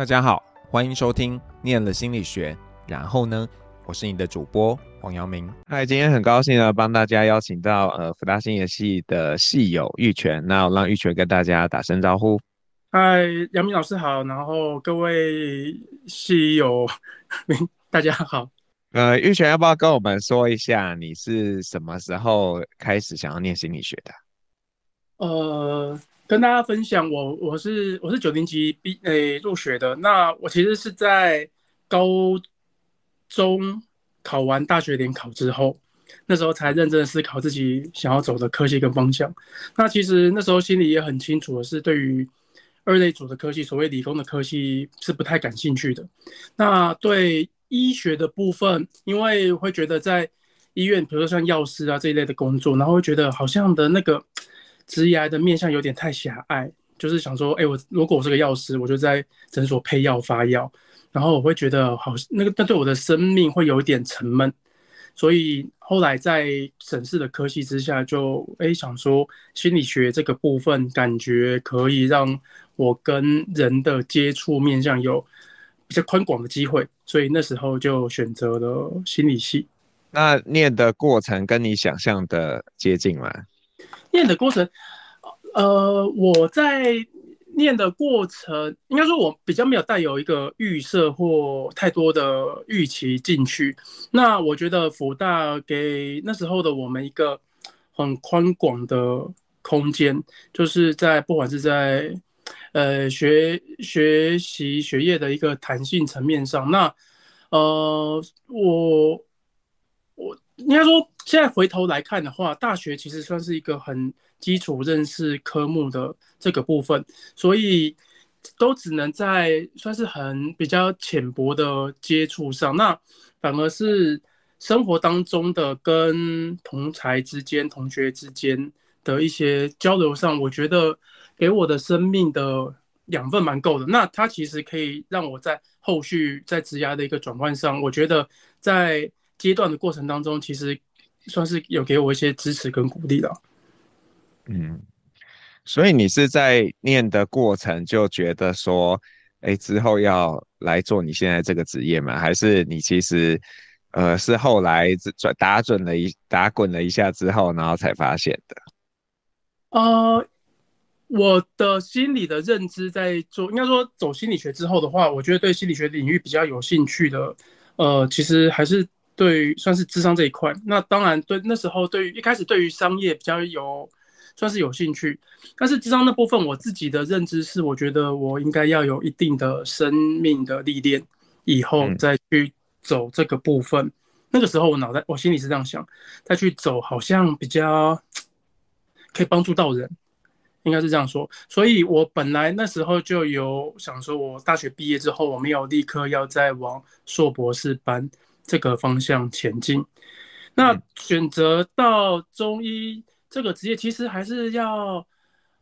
大家好，欢迎收听《念了心理学》，然后呢，我是你的主播黄阳明。嗨，今天很高兴呢，帮大家邀请到呃福大心理系的系友玉泉，那我让玉泉跟大家打声招呼。嗨，杨明老师好，然后各位系友 大家好。呃，玉泉要不要跟我们说一下，你是什么时候开始想要念心理学的？呃。跟大家分享我，我是我是九年级毕诶、入学的。那我其实是在高中考完大学联考之后，那时候才认真思考自己想要走的科系跟方向。那其实那时候心里也很清楚的是，对于二类组的科系，所谓理工的科系是不太感兴趣的。那对医学的部分，因为会觉得在医院，比如说像药师啊这一类的工作，然后会觉得好像的那个。职业的面向有点太狭隘，就是想说，哎、我如果我是个药师，我就在诊所配药发药，然后我会觉得好，那个那对我的生命会有一点沉闷，所以后来在审视的科系之下就，哎想说心理学这个部分，感觉可以让我跟人的接触面向有比较宽广的机会，所以那时候就选择了心理系。那念的过程跟你想象的接近吗？念的过程，呃，我在念的过程，应该说我比较没有带有一个预设或太多的预期进去。那我觉得辅大给那时候的我们一个很宽广的空间，就是在不管是在呃学学习学业的一个弹性层面上，那呃我。应该说，现在回头来看的话，大学其实算是一个很基础认识科目的这个部分，所以都只能在算是很比较浅薄的接触上。那反而是生活当中的跟同才之间、同学之间的一些交流上，我觉得给我的生命的养分蛮够的。那它其实可以让我在后续在职涯的一个转换上，我觉得在。阶段的过程当中，其实算是有给我一些支持跟鼓励的。嗯，所以你是在念的过程就觉得说，哎，之后要来做你现在这个职业吗？还是你其实呃是后来转打准了一打滚了一下之后，然后才发现的？呃，我的心理的认知在做，应该说走心理学之后的话，我觉得对心理学领域比较有兴趣的，呃，其实还是。对于算是智商这一块，那当然对那时候对于一开始对于商业比较有算是有兴趣，但是智商那部分我自己的认知是，我觉得我应该要有一定的生命的历练，以后再去走这个部分。嗯、那个时候我脑袋我心里是这样想，再去走好像比较可以帮助到人，应该是这样说。所以我本来那时候就有想说，我大学毕业之后我没有立刻要再往硕博士班。这个方向前进，那选择到中医这个职业，其实还是要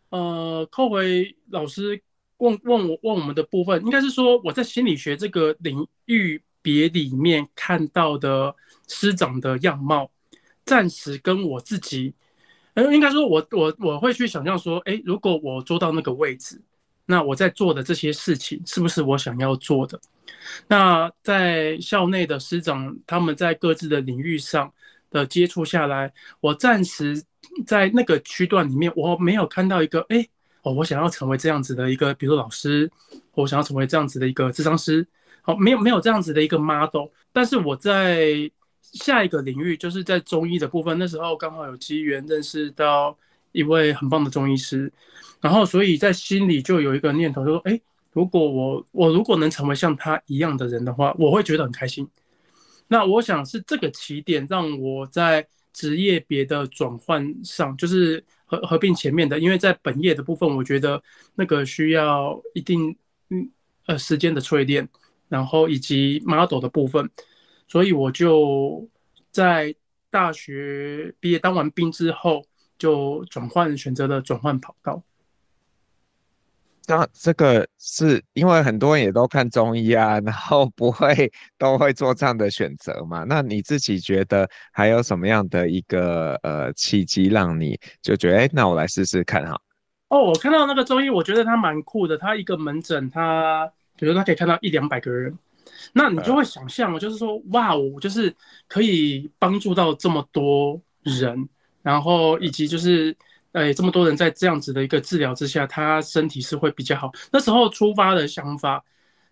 呃扣回老师问问我问我们的部分，应该是说我在心理学这个领域别里面看到的师长的样貌，暂时跟我自己，呃，应该说我我我会去想象说，哎，如果我坐到那个位置，那我在做的这些事情是不是我想要做的？那在校内的师长，他们在各自的领域上的接触下来，我暂时在那个区段里面，我没有看到一个，哎，哦，我想要成为这样子的一个，比如说老师，我想要成为这样子的一个智商师，好，没有没有这样子的一个 model。但是我在下一个领域，就是在中医的部分，那时候刚好有机缘认识到一位很棒的中医师，然后所以在心里就有一个念头，就说，哎。如果我我如果能成为像他一样的人的话，我会觉得很开心。那我想是这个起点，让我在职业别的转换上，就是合合并前面的，因为在本业的部分，我觉得那个需要一定嗯呃时间的淬炼，然后以及 model 的部分，所以我就在大学毕业当完兵之后，就转换选择了转换跑道。那这个是因为很多人也都看中医啊，然后不会都会做这样的选择嘛？那你自己觉得还有什么样的一个呃契机，让你就觉得哎，那我来试试看哈？哦，我看到那个中医，我觉得他蛮酷的。他一个门诊，他比如说他可以看到一两百个人，那你就会想象，就是说，哇，我就是可以帮助到这么多人，然后以及就是，哎，这么多人在这样子的一个治疗之下，他身体是会比较好。那时候出发的想法，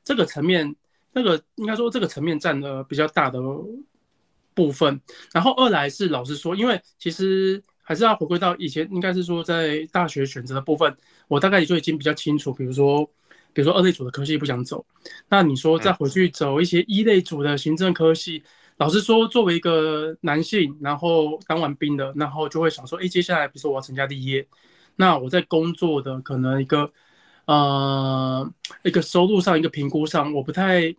这个层面，那个应该说这个层面占了比较大的部分。然后二来是老实说，因为其实。还是要回归到以前，应该是说在大学选择的部分，我大概也就已经比较清楚。比如说，比如说二类组的科系不想走，那你说再回去走一些一类组的行政科系，老实说，作为一个男性，然后当完兵的，然后就会想说，哎，接下来比如说我要成家立业，那我在工作的可能一个呃一个收入上一个评估上，我不太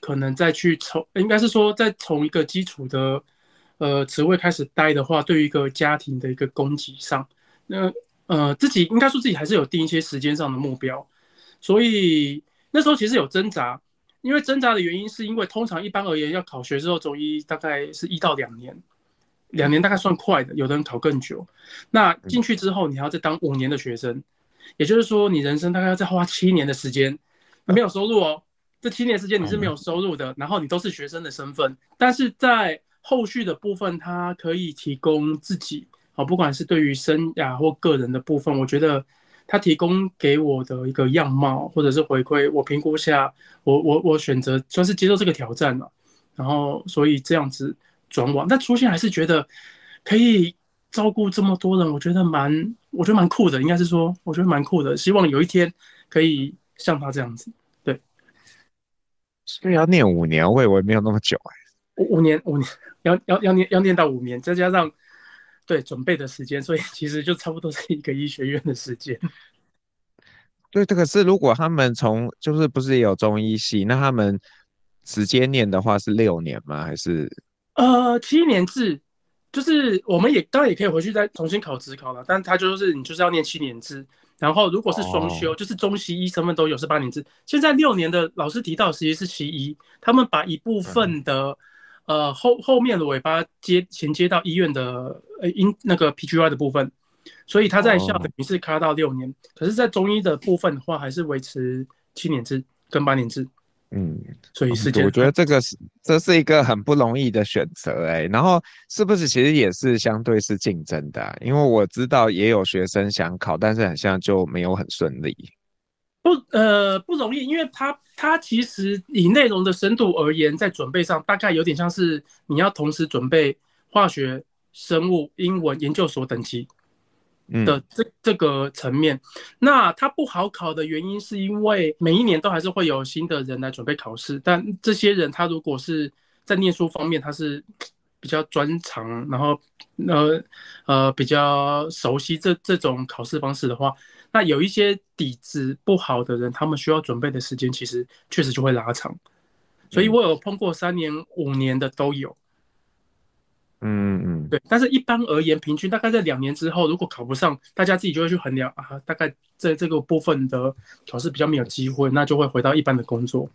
可能再去从，应该是说再从一个基础的。呃，职位开始待的话，对于一个家庭的一个供给上，那呃自己应该说自己还是有定一些时间上的目标，所以那时候其实有挣扎，因为挣扎的原因是因为通常一般而言要考学之后中医大概是一到两年，两年大概算快的，有的人考更久。那进去之后你还要再当五年的学生，也就是说你人生大概要再花七年的时间，没有收入哦，这七年时间你是没有收入的，然后你都是学生的身份，但是在后续的部分，它可以提供自己啊，不管是对于生涯或个人的部分，我觉得它提供给我的一个样貌，或者是回馈，我评估下，我我我选择算是接受这个挑战了。然后，所以这样子转网，但初心还是觉得可以照顾这么多人，我觉得蛮，我觉得蛮酷的。应该是说，我觉得蛮酷的。希望有一天可以像他这样子。对，所以要念五年，我以为没有那么久哎。五五年，五年要要要念要念到五年，再加上对准备的时间，所以其实就差不多是一个医学院的时间。对，这个是如果他们从就是不是也有中医系，那他们直接念的话是六年吗？还是呃七年制？就是我们也当然也可以回去再重新考职考了，但他就是你就是要念七年制。然后如果是双修，哦、就是中西医身份都有是八年制。现在六年的老师提到，其实是西医，他们把一部分的。嗯呃，后后面的尾巴接衔接到医院的呃因那个 PGY 的部分，所以他在校等于是卡到六年，哦、可是，在中医的部分的话，还是维持七年制跟八年制。嗯，所以是。我觉得这个是这是一个很不容易的选择哎，然后是不是其实也是相对是竞争的啊？因为我知道也有学生想考，但是好像就没有很顺利。不呃不容易，因为他他其实以内容的深度而言，在准备上大概有点像是你要同时准备化学、生物、英文研究所等级的这、嗯、这个层面。那他不好考的原因是因为每一年都还是会有新的人来准备考试，但这些人他如果是在念书方面他是比较专长，然后呃呃比较熟悉这这种考试方式的话。那有一些底子不好的人，他们需要准备的时间其实确实就会拉长，所以我有碰过三年、五年的都有。嗯嗯，对。但是一般而言，平均大概在两年之后，如果考不上，大家自己就会去衡量啊，大概在这个部分的考试比较没有机会，那就会回到一般的工作。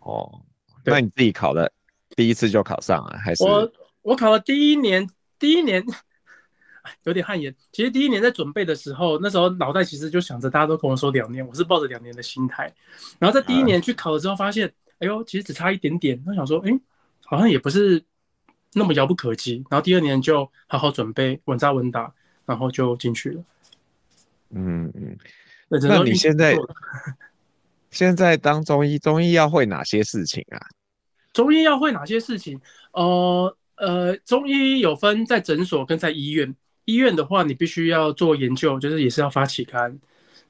哦，那你自己考了第一次就考上了，还是？我我考了第一年，第一年。有点汗颜。其实第一年在准备的时候，那时候脑袋其实就想着，大家都跟我说两年，我是抱着两年的心态。然后在第一年去考了之后，发现，哎呦，其实只差一点点。那想说，哎，好像也不是那么遥不可及。然后第二年就好好准备，稳扎稳打，然后就进去了。嗯嗯。那你现在 现在当中医，中医要会哪些事情啊？中医要会哪些事情？呃呃，中医有分在诊所跟在医院。医院的话，你必须要做研究，就是也是要发期刊，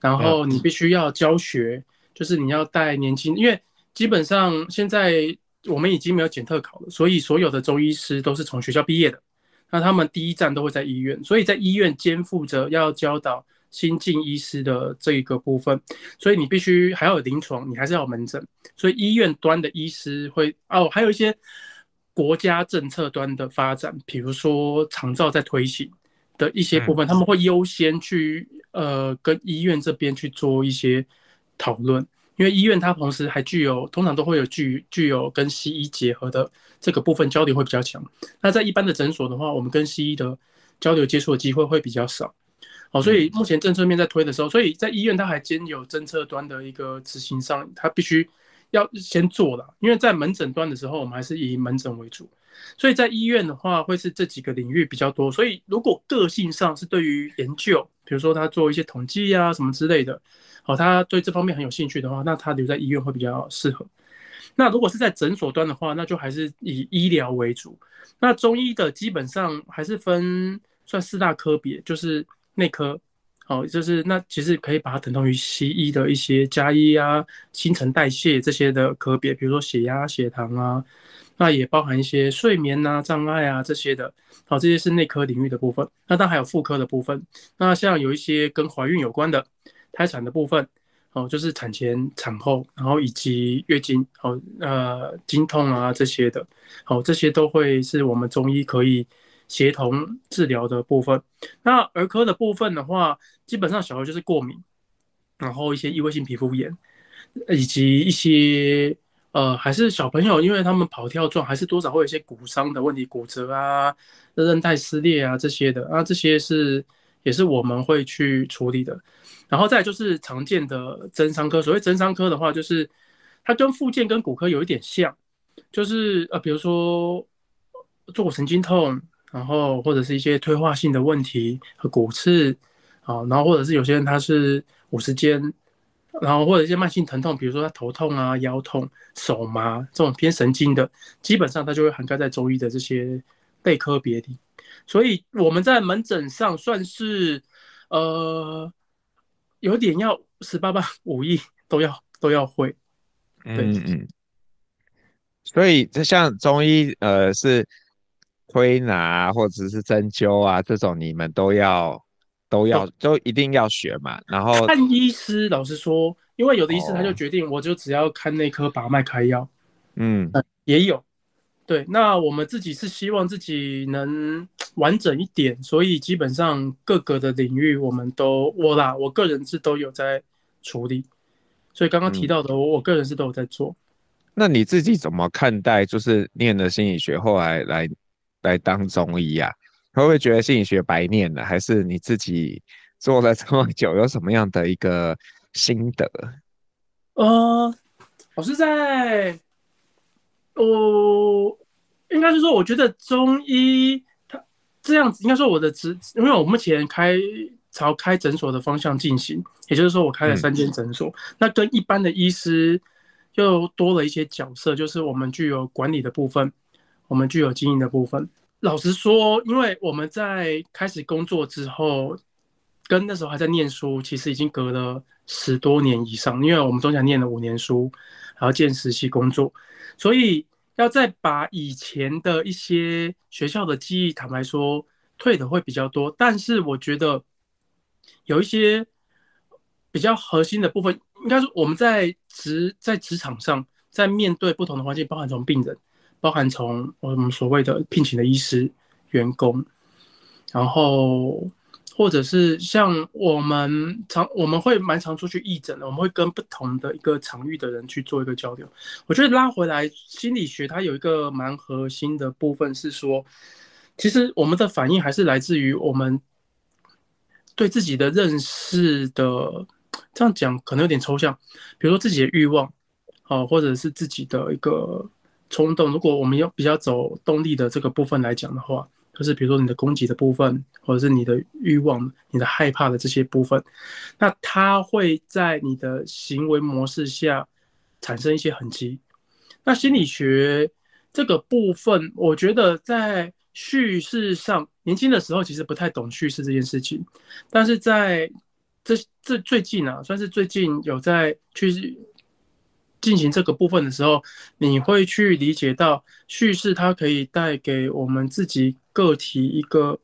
然后你必须要教学，就是你要带年轻，因为基本上现在我们已经没有检特考了，所以所有的中医师都是从学校毕业的，那他们第一站都会在医院，所以在医院肩负着要教导新进医师的这一个部分，所以你必须还要有临床，你还是要有门诊，所以医院端的医师会哦，还有一些国家政策端的发展，比如说长照在推行。的一些部分，他们会优先去呃跟医院这边去做一些讨论，因为医院它同时还具有，通常都会有具具有跟西医结合的这个部分交流会比较强。那在一般的诊所的话，我们跟西医的交流接触的机会会比较少。好，所以目前政策面在推的时候，所以在医院它还兼有政策端的一个执行上，它必须要先做了，因为在门诊端的时候，我们还是以门诊为主，所以在医院的话会是这几个领域比较多。所以如果个性上是对于研究，比如说他做一些统计啊什么之类的，好，他对这方面很有兴趣的话，那他留在医院会比较适合。那如果是在诊所端的话，那就还是以医疗为主。那中医的基本上还是分算四大科别，就是。内科，好，就是那其实可以把它等同于西医的一些加医啊、新陈代谢这些的科别，比如说血压、血糖啊，那也包含一些睡眠啊、障碍啊这些的，好，这些是内科领域的部分。那当然还有妇科的部分，那像有一些跟怀孕有关的胎产的部分，哦，就是产前、产后，然后以及月经，好，呃，经痛啊这些的，好，这些都会是我们中医可以。协同治疗的部分，那儿科的部分的话，基本上小孩就是过敏，然后一些异位性皮肤炎，以及一些呃，还是小朋友，因为他们跑跳撞，还是多少会有一些骨伤的问题，骨折啊、韧带撕裂啊这些的啊，这些是也是我们会去处理的。然后再就是常见的增伤科，所谓增伤科的话，就是它跟附件跟骨科有一点像，就是呃，比如说坐骨神经痛。然后或者是一些退化性的问题和骨刺，好，然后或者是有些人他是五十肩，然后或者一些慢性疼痛，比如说他头痛啊、腰痛、手麻这种偏神经的，基本上它就会涵盖在中医的这些类科别里。所以我们在门诊上算是呃有点要十八般武艺都要都要会。嗯嗯。所以这像中医呃是。推拿或者是针灸啊，这种你们都要都要都一定要学嘛。然后看医师，老实说，因为有的医师他就决定，我就只要看内科把脉开药。嗯，也有。对，那我们自己是希望自己能 完整一点，所以基本上各个的领域我们都我啦，我个人是都有在处理。所以刚刚提到的，我、嗯、我个人是都有在做。那你自己怎么看待？就是念了心理学，后来来。来当中医啊，会不会觉得心理学白念了？还是你自己做了这么久，有什么样的一个心得？呃，我是在，我应该是说，我觉得中医它这样子，应该说我的职，因为我目前开朝开诊所的方向进行，也就是说，我开了三间诊所，嗯，那跟一般的医师又多了一些角色，就是我们具有管理的部分。我们具有经营的部分。老实说，因为我们在开始工作之后，跟那时候还在念书，其实已经隔了十多年以上。因为我们中间念了五年书，然后见实习工作，所以要再把以前的一些学校的记忆，坦白说，退的会比较多。但是我觉得有一些比较核心的部分，应该说我们在职在职场上，在面对不同的环境，包含从病人。包含从我们所谓的聘请的医师、员工，然后或者是像我们常我们会蛮常出去义诊的，我们会跟不同的一个场域的人去做一个交流。我觉得拉回来心理学，它有一个蛮核心的部分是说，其实我们的反应还是来自于我们对自己的认识的。这样讲可能有点抽象，比如说自己的欲望，哦，或者是自己的一个。冲动，如果我们要比较走动力的这个部分来讲的话，就是比如说你的攻击的部分，或者是你的欲望、你的害怕的这些部分，那它会在你的行为模式下产生一些痕迹。那心理学这个部分，我觉得在叙事上，年轻的时候其实不太懂叙事这件事情，但是在这这最近啊，算是最近有在去。进行这个部分的时候，你会去理解到叙事，它可以带给我们自己个体一个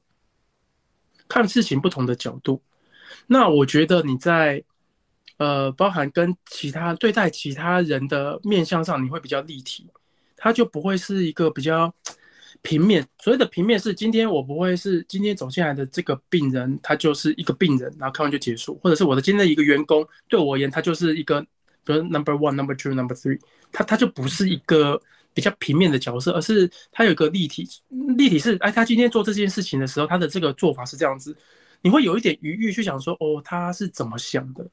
看事情不同的角度。那我觉得你在呃，包含跟其他对待其他人的面向上，你会比较立体，它就不会是一个比较平面。所谓的平面是，今天我不会是今天走进来的这个病人，他就是一个病人，然后看完就结束，或者是我的今天的一个员工，对我而言，他就是一个。比如 number one, number two, number three，它它就不是一个比较平面的角色，而是它有一个立体。立体是，哎，他今天做这件事情的时候，他的这个做法是这样子。你会有一点余裕去想说，哦，他是怎么想的，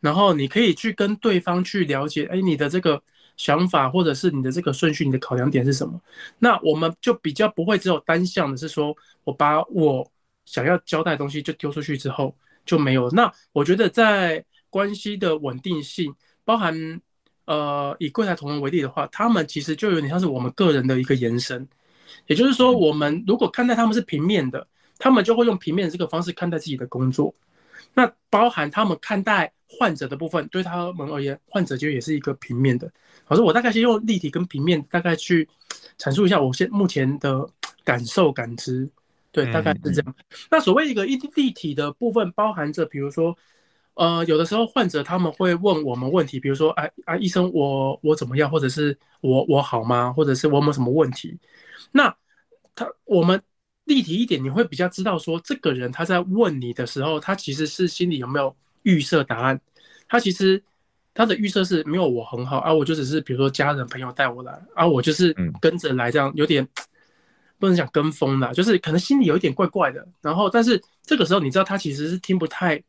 然后你可以去跟对方去了解，哎，你的这个想法或者是你的这个顺序，你的考量点是什么？那我们就比较不会只有单向的，是说我把我想要交代的东西就丢出去之后就没有。那我觉得在关系的稳定性，包含。呃，以柜台同仁为例的话，他们其实就有点像是我们个人的一个延伸。也就是说，我们如果看待他们是平面的，他们就会用平面这个方式看待自己的工作。那包含他们看待患者的部分，对他们而言，患者就也是一个平面的。好，我大概先用立体跟平面大概去阐述一下我现目前的感受感知。对，大概是这样。那所谓一个一立体的部分，包含着比如说。呃，有的时候患者他们会问我们问题，比如说，哎啊，医生，我我怎么样，或者是我我好吗，或者是我有没有什么问题？那他我们立体一点，你会比较知道说，这个人他在问你的时候，他其实是心里有没有预设答案？他其实他的预设是没有我很好啊，我就只是比如说家人朋友带我来啊，我就是跟着来这样，有点不能讲跟风啦，就是可能心里有一点怪怪的。然后，但是这个时候你知道他其实是听不太。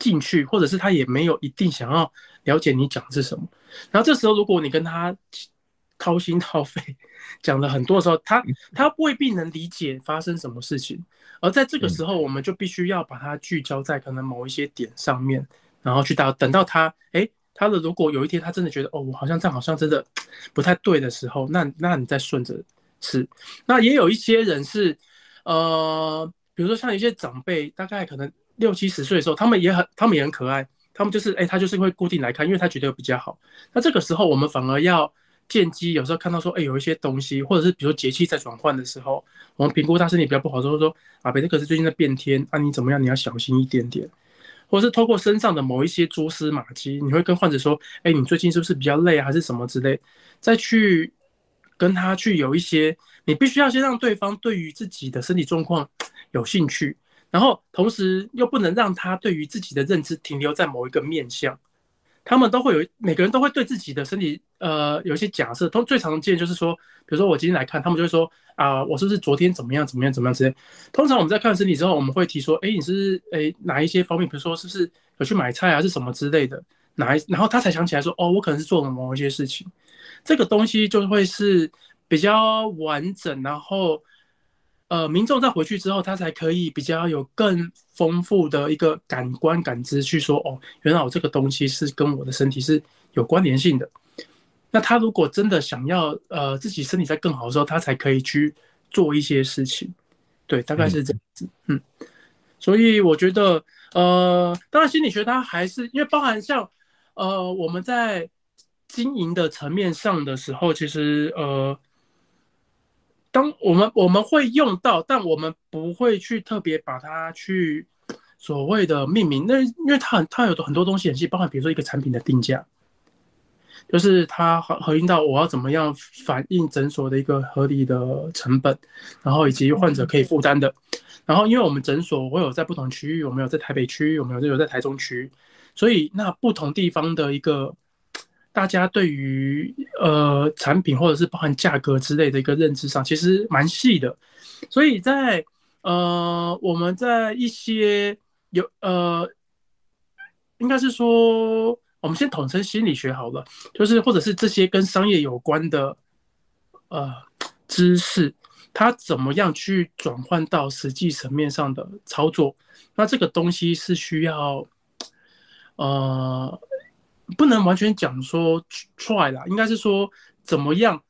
进去，或者是他也没有一定想要了解你讲的是什么。然后这时候，如果你跟他掏心掏肺 讲了很多的时候，他他未必能理解发生什么事情。而在这个时候，我们就必须要把它聚焦在可能某一些点上面，然后去到等到他，哎，他的如果有一天他真的觉得哦，我好像这样好像真的 不太对的时候，那那你再顺着是。那也有一些人是，呃，比如说像一些长辈，大概可能。六七十岁的时候，他们也很，他们也很可爱。他们就是，哎、他就是会固定来看，因为他觉得比较好。那这个时候，我们反而要见机，有时候看到说，哎、有一些东西，或者是比如说节气在转换的时候，我们评估他身体比较不好，说说啊，北这可是最近在变天啊，你怎么样？你要小心一点点。或者是透过身上的某一些蛛丝马迹，你会跟患者说，哎、你最近是不是比较累，还是什么之类，再去跟他去有一些，你必须要先让对方对于自己的身体状况有兴趣。然后同时又不能让他对于自己的认知停留在某一个面向，他们都会有每个人都会对自己的身体呃有一些假设，通最常见就是说，比如说我今天来看，他们就会说啊、我是不是昨天怎么样怎么样怎么样之类。通常我们在看身体之后，我们会提说，哎，你是哎哪一些方面，比如说是不是有去买菜啊，是什么之类的，哪一然后他才想起来说，哦，我可能是做了某一些事情，这个东西就会是比较完整，然后。呃，民众在回去之后，他才可以比较有更丰富的一个感官感知，去说哦，原来我这个东西是跟我的身体是有关联性的。那他如果真的想要呃自己身体在更好的时候，他才可以去做一些事情。对，大概是这样子。嗯，所以我觉得呃，当然心理学它还是因为包含像呃我们在经营的层面上的时候，其实呃。当我们我们会用到，但我们不会去特别把它去所谓的命名。那因为它很它有很多东西很细，包含比如说一个产品的定价，就是它核核心到我要怎么样反映诊所的一个合理的成本，然后以及患者可以负担的。然后因为我们诊所我有在不同区域，我们有在台北区，我们有有在台中区，所以那不同地方的一个。大家对于呃产品或者是包含价格之类的一个认知上，其实蛮细的，所以在呃我们在一些有呃，应该是说我们先统称心理学好了，就是或者是这些跟商业有关的呃知识，它怎么样去转换到实际层面上的操作？那这个东西是需要呃。不能完全讲说 try 啦，应该是说怎么样，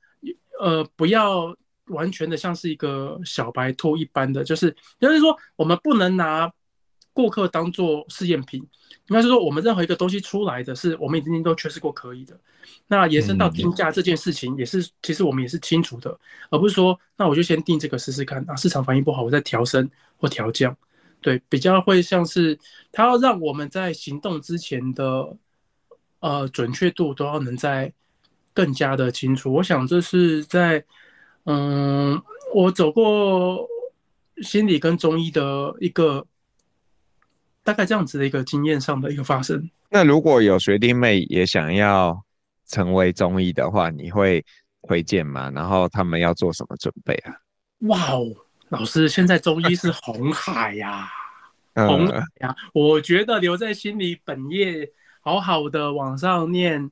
呃，不要完全的像是一个小白兔一般的，就是，就是说我们不能拿顾客当做试验品，应该是说我们任何一个东西出来的是我们已经都确认过可以的。那延伸到定价这件事情，也是其实我们也是清楚的，而不是说那我就先定这个试试看啊，市场反应不好我再调升或调降，对，比较会像是它要让我们在行动之前的。呃，准确度都要能在更加的清楚。我想这是在，嗯，我走过心理跟中医的一个大概这样子的一个经验上的一个发生。那如果有学弟妹也想要成为中医的话，你会推荐吗？然后他们要做什么准备啊？哇哦，老师，现在中医是红海呀、啊！红呀、嗯，我觉得留在心理本业，好好的往上念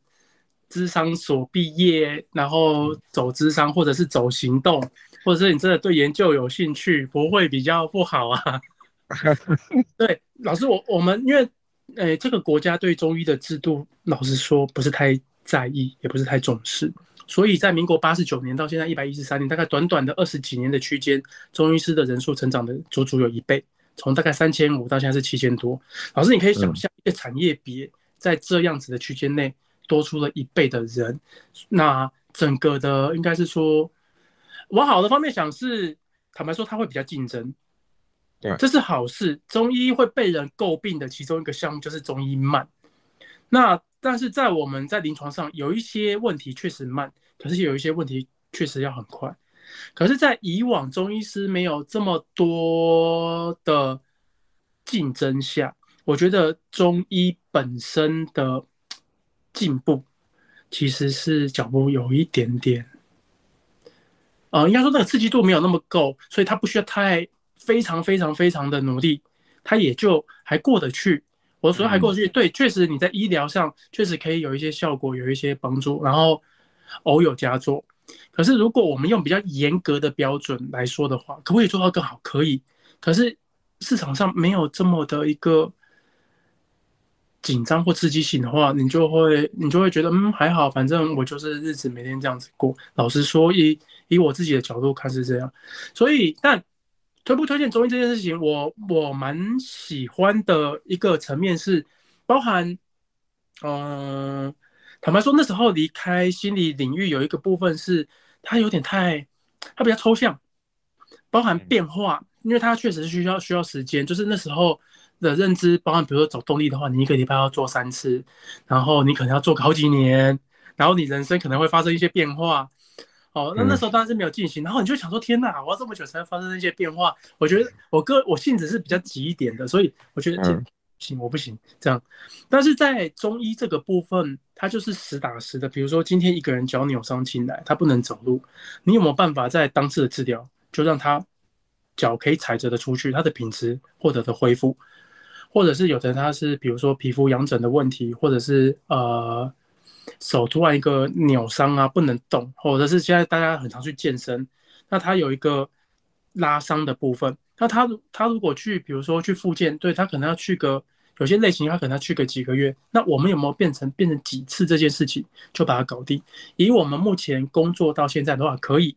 智商所毕业，然后走智商，或者是走行动，或者是你真的对研究有兴趣，不会比较不好啊。对，老师，我我们因为，诶，这个国家对中医的制度，老实说不是太在意，也不是太重视，所以在民国八十九年到现在一百一十三年，大概短短的二十几年的区间，中医师的人数成长的足足有一倍，从大概三千五到现在是七千多。老师，你可以想象一个产业别在这样子的区间内多出了一倍的人，那整个的应该是说，往好的方面想是，坦白说，它会比较竞争。对，这是好事。中医会被人诟病的其中一个项目就是中医慢。那但是在我们在临床上有一些问题确实慢，可是有一些问题确实要很快。可是，在以往中医师没有这么多的竞争下，我觉得中医本身的进步其实是脚步有一点点，呃，应该说那个刺激度没有那么够，所以他不需要太。非常非常非常的努力，他也就还过得去。我说还过得去，对，确实你在医疗上确实可以有一些效果，有一些帮助，然后偶有佳作。可是如果我们用比较严格的标准来说的话，可不可以做到更好？可以。可是市场上没有这么的一个紧张或刺激性的话，你就会你就会觉得嗯还好，反正我就是日子每天这样子过。老实说，以以我自己的角度看是这样，所以但。推不推荐中医这件事情，我我蛮喜欢的一个层面是，包含，嗯、呃，坦白说那时候离开心理领域有一个部分是，它有点太，它比较抽象，包含变化，因为它确实是需要需要时间，就是那时候的认知，包含比如说走动力的话，你一个礼拜要做三次，然后你可能要做个好几年，然后你人生可能会发生一些变化。哦，那那时候当然是没有进行，然后你就想说，天哪，我要这么久才发生那些变化。我觉得我个我性子是比较急一点的，所以我觉得不行，我不行这样。但是在中医这个部分，它就是实打实的。比如说今天一个人脚扭伤进来，他不能走路，你有没有办法在当次的治疗就让他脚可以踩着的出去，他的品质获得的恢复，或者是有的他是比如说皮肤痒疹的问题，或者是呃。手突然一个扭伤啊，不能动，或者是现在大家很常去健身，那他有一个拉伤的部分，那他他如果去，比如说去复健，对他可能要去个有些类型，他可能要去个几个月。那我们有没有变成变成几次这件事情就把它搞定？以我们目前工作到现在的话，可以。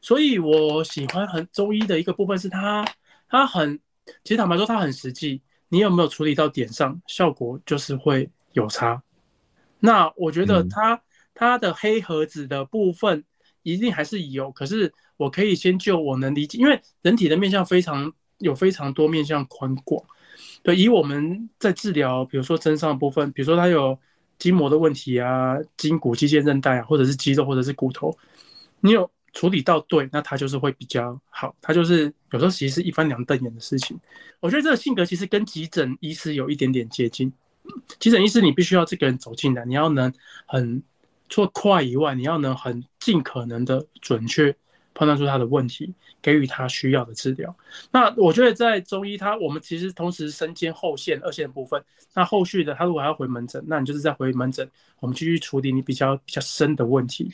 所以我喜欢很中医的一个部分是它，它很其实坦白说它很实际，你有没有处理到点上，效果就是会有差。那我觉得它它的黑盒子的部分一定还是有，可是我可以先就我能理解，因为人体的面向非常有非常多面向宽广。对，以我们在治疗，比如说身上的部分，比如说它有筋膜的问题啊，筋骨、肌腱、韧带啊，或者是肌肉，或者是骨头，你有处理到对，那他就是会比较好。他就是有时候其实是一翻两瞪眼的事情。我觉得这个性格其实跟急诊医师有一点点接近。急诊医师，你必须要这个人走进来，你要能很除了快以外，你要能很尽可能的准确判断出他的问题，给予他需要的治疗。那我觉得在中医，他我们其实同时身兼后线、二线的部分。那后续的他如果还要回门诊，那你就是在回门诊，我们继续处理你比较比较深的问题。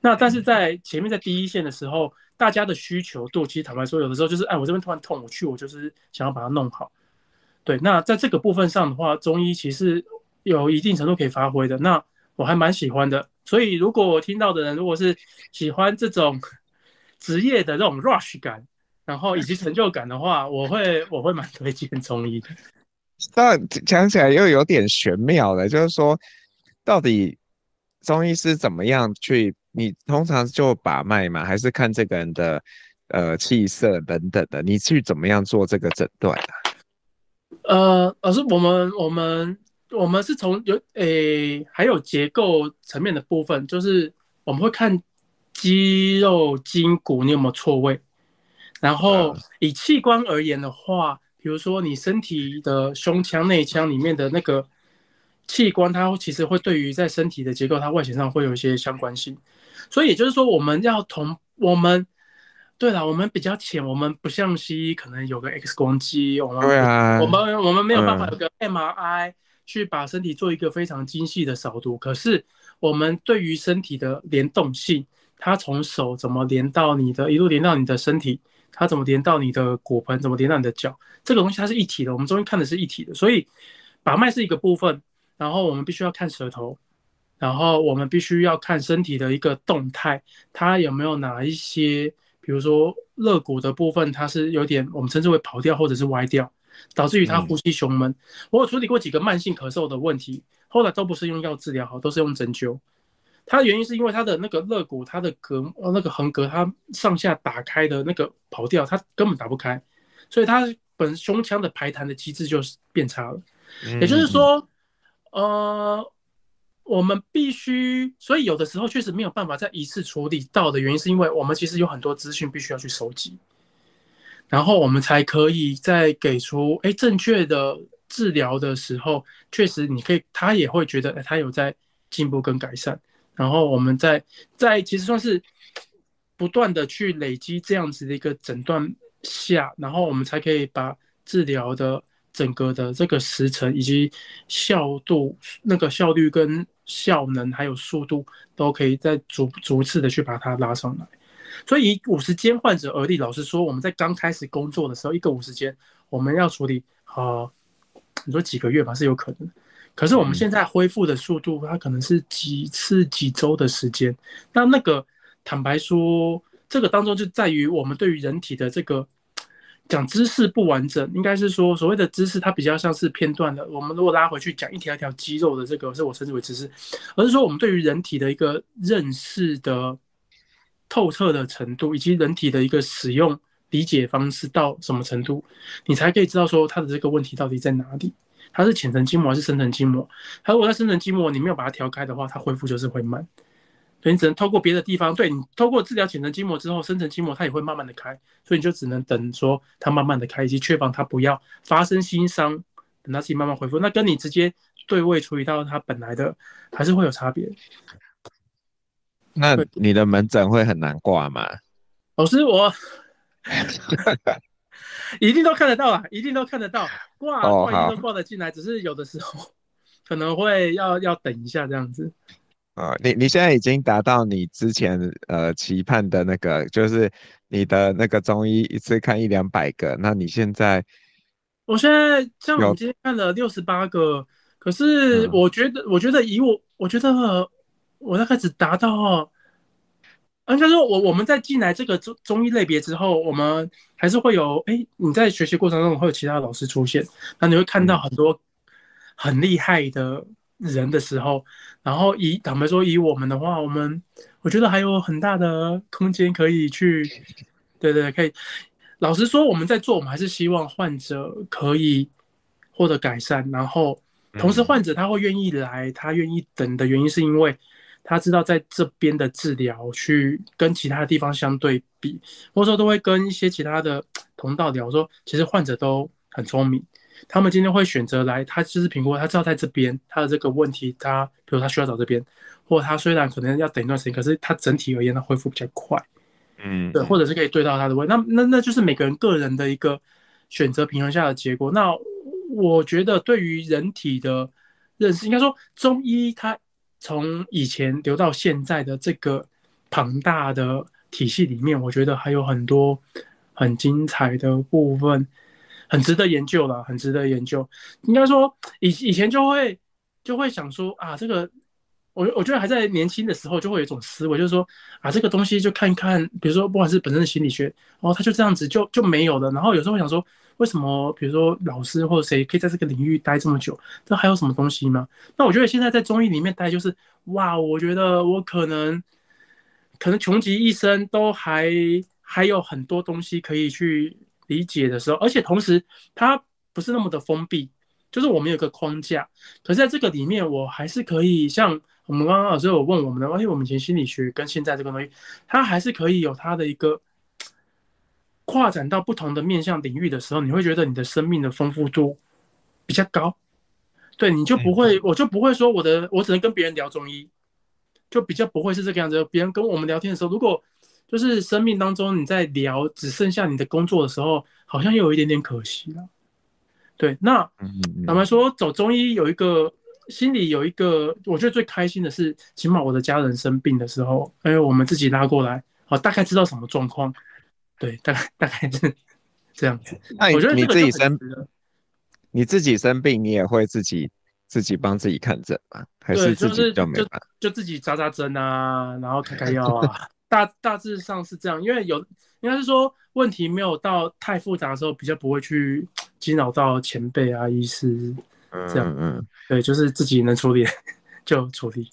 那但是在前面在第一线的时候，大家的需求度其实坦白说，有的时候就是哎，我这边突然痛，我去，我就是想要把它弄好。对，那在这个部分上的话，中医其实有一定程度可以发挥的。那我还蛮喜欢的。所以如果我听到的人如果是喜欢这种职业的这种 rush 感，然后以及成就感的话，我会我会蛮推荐中医的。但讲起来又有点玄妙了，就是说到底中医是怎么样去？你通常就把脉嘛？还是看这个人的呃气色等等的？你去怎么样做这个诊断啊？呃，老师，我们我们我们是从有诶、欸，还有结构层面的部分，就是我们会看肌肉筋骨你有没有错位，然后以器官而言的话，比如说你身体的胸腔内腔里面的那个器官，它其实会对于在身体的结构，它外形上会有一些相关性，所以也就是说，我们要同我们。对了，我们比较浅，我们不像西医，可能有个 X 光机，我们对啊，我们我们没有办法有个 MRI 去把身体做一个非常精细的扫读。嗯、可是我们对于身体的联动性，它从手怎么连到你的，一路连到你的身体，它怎么连到你的骨盆，怎么连到你的脚，这个东西它是一体的。我们中医看的是一体的，所以把脉是一个部分，然后我们必须要看舌头。然后我们必须要看身体的一个动态，它有没有哪一些，比如说肋骨的部分，它是有点我们称之为跑掉或者是歪掉，导致于它呼吸胸闷。嗯、我有处理过几个慢性咳嗽的问题，后来都不是用药治疗好，都是用针灸。它的原因是因为它的那个肋骨，它的隔呃那个横膈，它上下打开的那个跑掉，它根本打不开，所以它本胸腔的排痰的机制就是变差了。嗯、也就是说，呃。我们必须，所以有的时候确实没有办法在一次处理到的原因，是因为我们其实有很多资讯必须要去收集，然后我们才可以在给出哎正确的治疗的时候，确实你可以，他也会觉得哎他有在进步跟改善，然后我们在在其实算是不断的去累积这样子的一个诊断下，然后我们才可以把治疗的整个的这个时程以及效度、那个效率跟效能还有速度都可以再逐逐次的去把它拉上来，所以以五十间患者而立，老实说，我们在刚开始工作的时候，一个五十间我们要处理啊、呃，你说几个月吧是有可能，可是我们现在恢复的速度，它可能是几次几周的时间。那那个坦白说，这个当中就在于我们对于人体的这个。讲知识不完整，应该是说所谓的知识，它比较像是片段的。我们如果拉回去讲一条一条肌肉的这个，是我称之为知识，而是说我们对于人体的一个认识的透彻的程度，以及人体的一个使用理解方式到什么程度，你才可以知道说它的这个问题到底在哪里。它是浅层筋膜还是深层筋膜？它如果在深层筋膜，你没有把它调开的话，它恢复就是会慢。所以你只能透过别的地方，对你透过治疗浅层筋膜之后，深层筋膜它也会慢慢的开，所以你就只能等说它慢慢的开，以及确保它不要发生新伤，等它自己慢慢恢复。那跟你直接对位处理到它本来的，还是会有差别。那你的门诊会很难挂吗？老师，我一定都看得到啊，一定都看得到，挂挂一定都挂得进来，只是有的时候可能会要 要等一下这样子。啊、哦，你你现在已经达到你之前呃期盼的那个，就是你的那个中医一次看一两百个，那你现在？我现在像我今天看了六十八个，可是我觉得，嗯、我觉得以我，我觉得我大概只达到，应该说我我们在进来这个中中医类别之后，我们还是会有，哎，你在学习过程中会有其他老师出现，那你会看到很多很厉害的。人的时候，然后以坦白说，以我们的话，我们我觉得还有很大的空间可以去，对对，可以。老实说，我们在做，我们还是希望患者可以获得改善，然后同时患者他会愿意来，他愿意等的原因是因为他知道在这边的治疗去跟其他的地方相对比，或者说都会跟一些其他的同道聊说，其实患者都很聪明。他们今天会选择来，他就是评估，他知道在这边他的这个问题，他比如他需要找这边，或他虽然可能要等一段时间，可是他整体而言他恢复比较快，嗯，对，或者是可以对到他的位，那那那就是每个人个人的一个选择平衡下的结果。那我觉得对于人体的认识，应该说中医它从以前留到现在的这个庞大的体系里面，我觉得还有很多很精彩的部分。很值得研究了，很值得研究。应该说，以以前就会就会想说啊，这个我我觉得还在年轻的时候就会有一种思维，就是说啊，这个东西就看看，比如说不管是本身的心理学，然后他就这样子就就没有了。然后有时候会想说，为什么比如说老师或者谁可以在这个领域待这么久？这还有什么东西吗？那我觉得现在在中医里面待就是哇，我觉得我可能可能穷极一生都还还有很多东西可以去。理解的时候，而且同时它不是那么的封闭，就是我们有个框架，可是在这个里面，我还是可以像我们刚刚老师有问我们的，而且我们以前心理学跟现在这个东西，它还是可以有它的一个扩展到不同的面向领域的时候，你会觉得你的生命的丰富度比较高，对，你就不会，我就不会说我的，我只能跟别人聊中医，就比较不会是这个样子。别人跟我们聊天的时候，如果就是生命当中你在聊只剩下你的工作的时候，好像又有一点点可惜了。对，那坦白说，走中医有一个心里有一个，我觉得最开心的是，起码我的家人生病的时候，哎，我们自己拉过来，好，大概知道什么状况。对，大概大概是这样子。那你，你自己生，你自己生病，你也会自己自己帮自己看诊吗？还是自己就没办法？就自己扎扎针啊，然后开开药啊。大大致上是这样，因为有应该是说问题没有到太复杂的时候，比较不会去惊扰到前辈啊、医师这样。嗯嗯，对，就是自己能处理 就处理。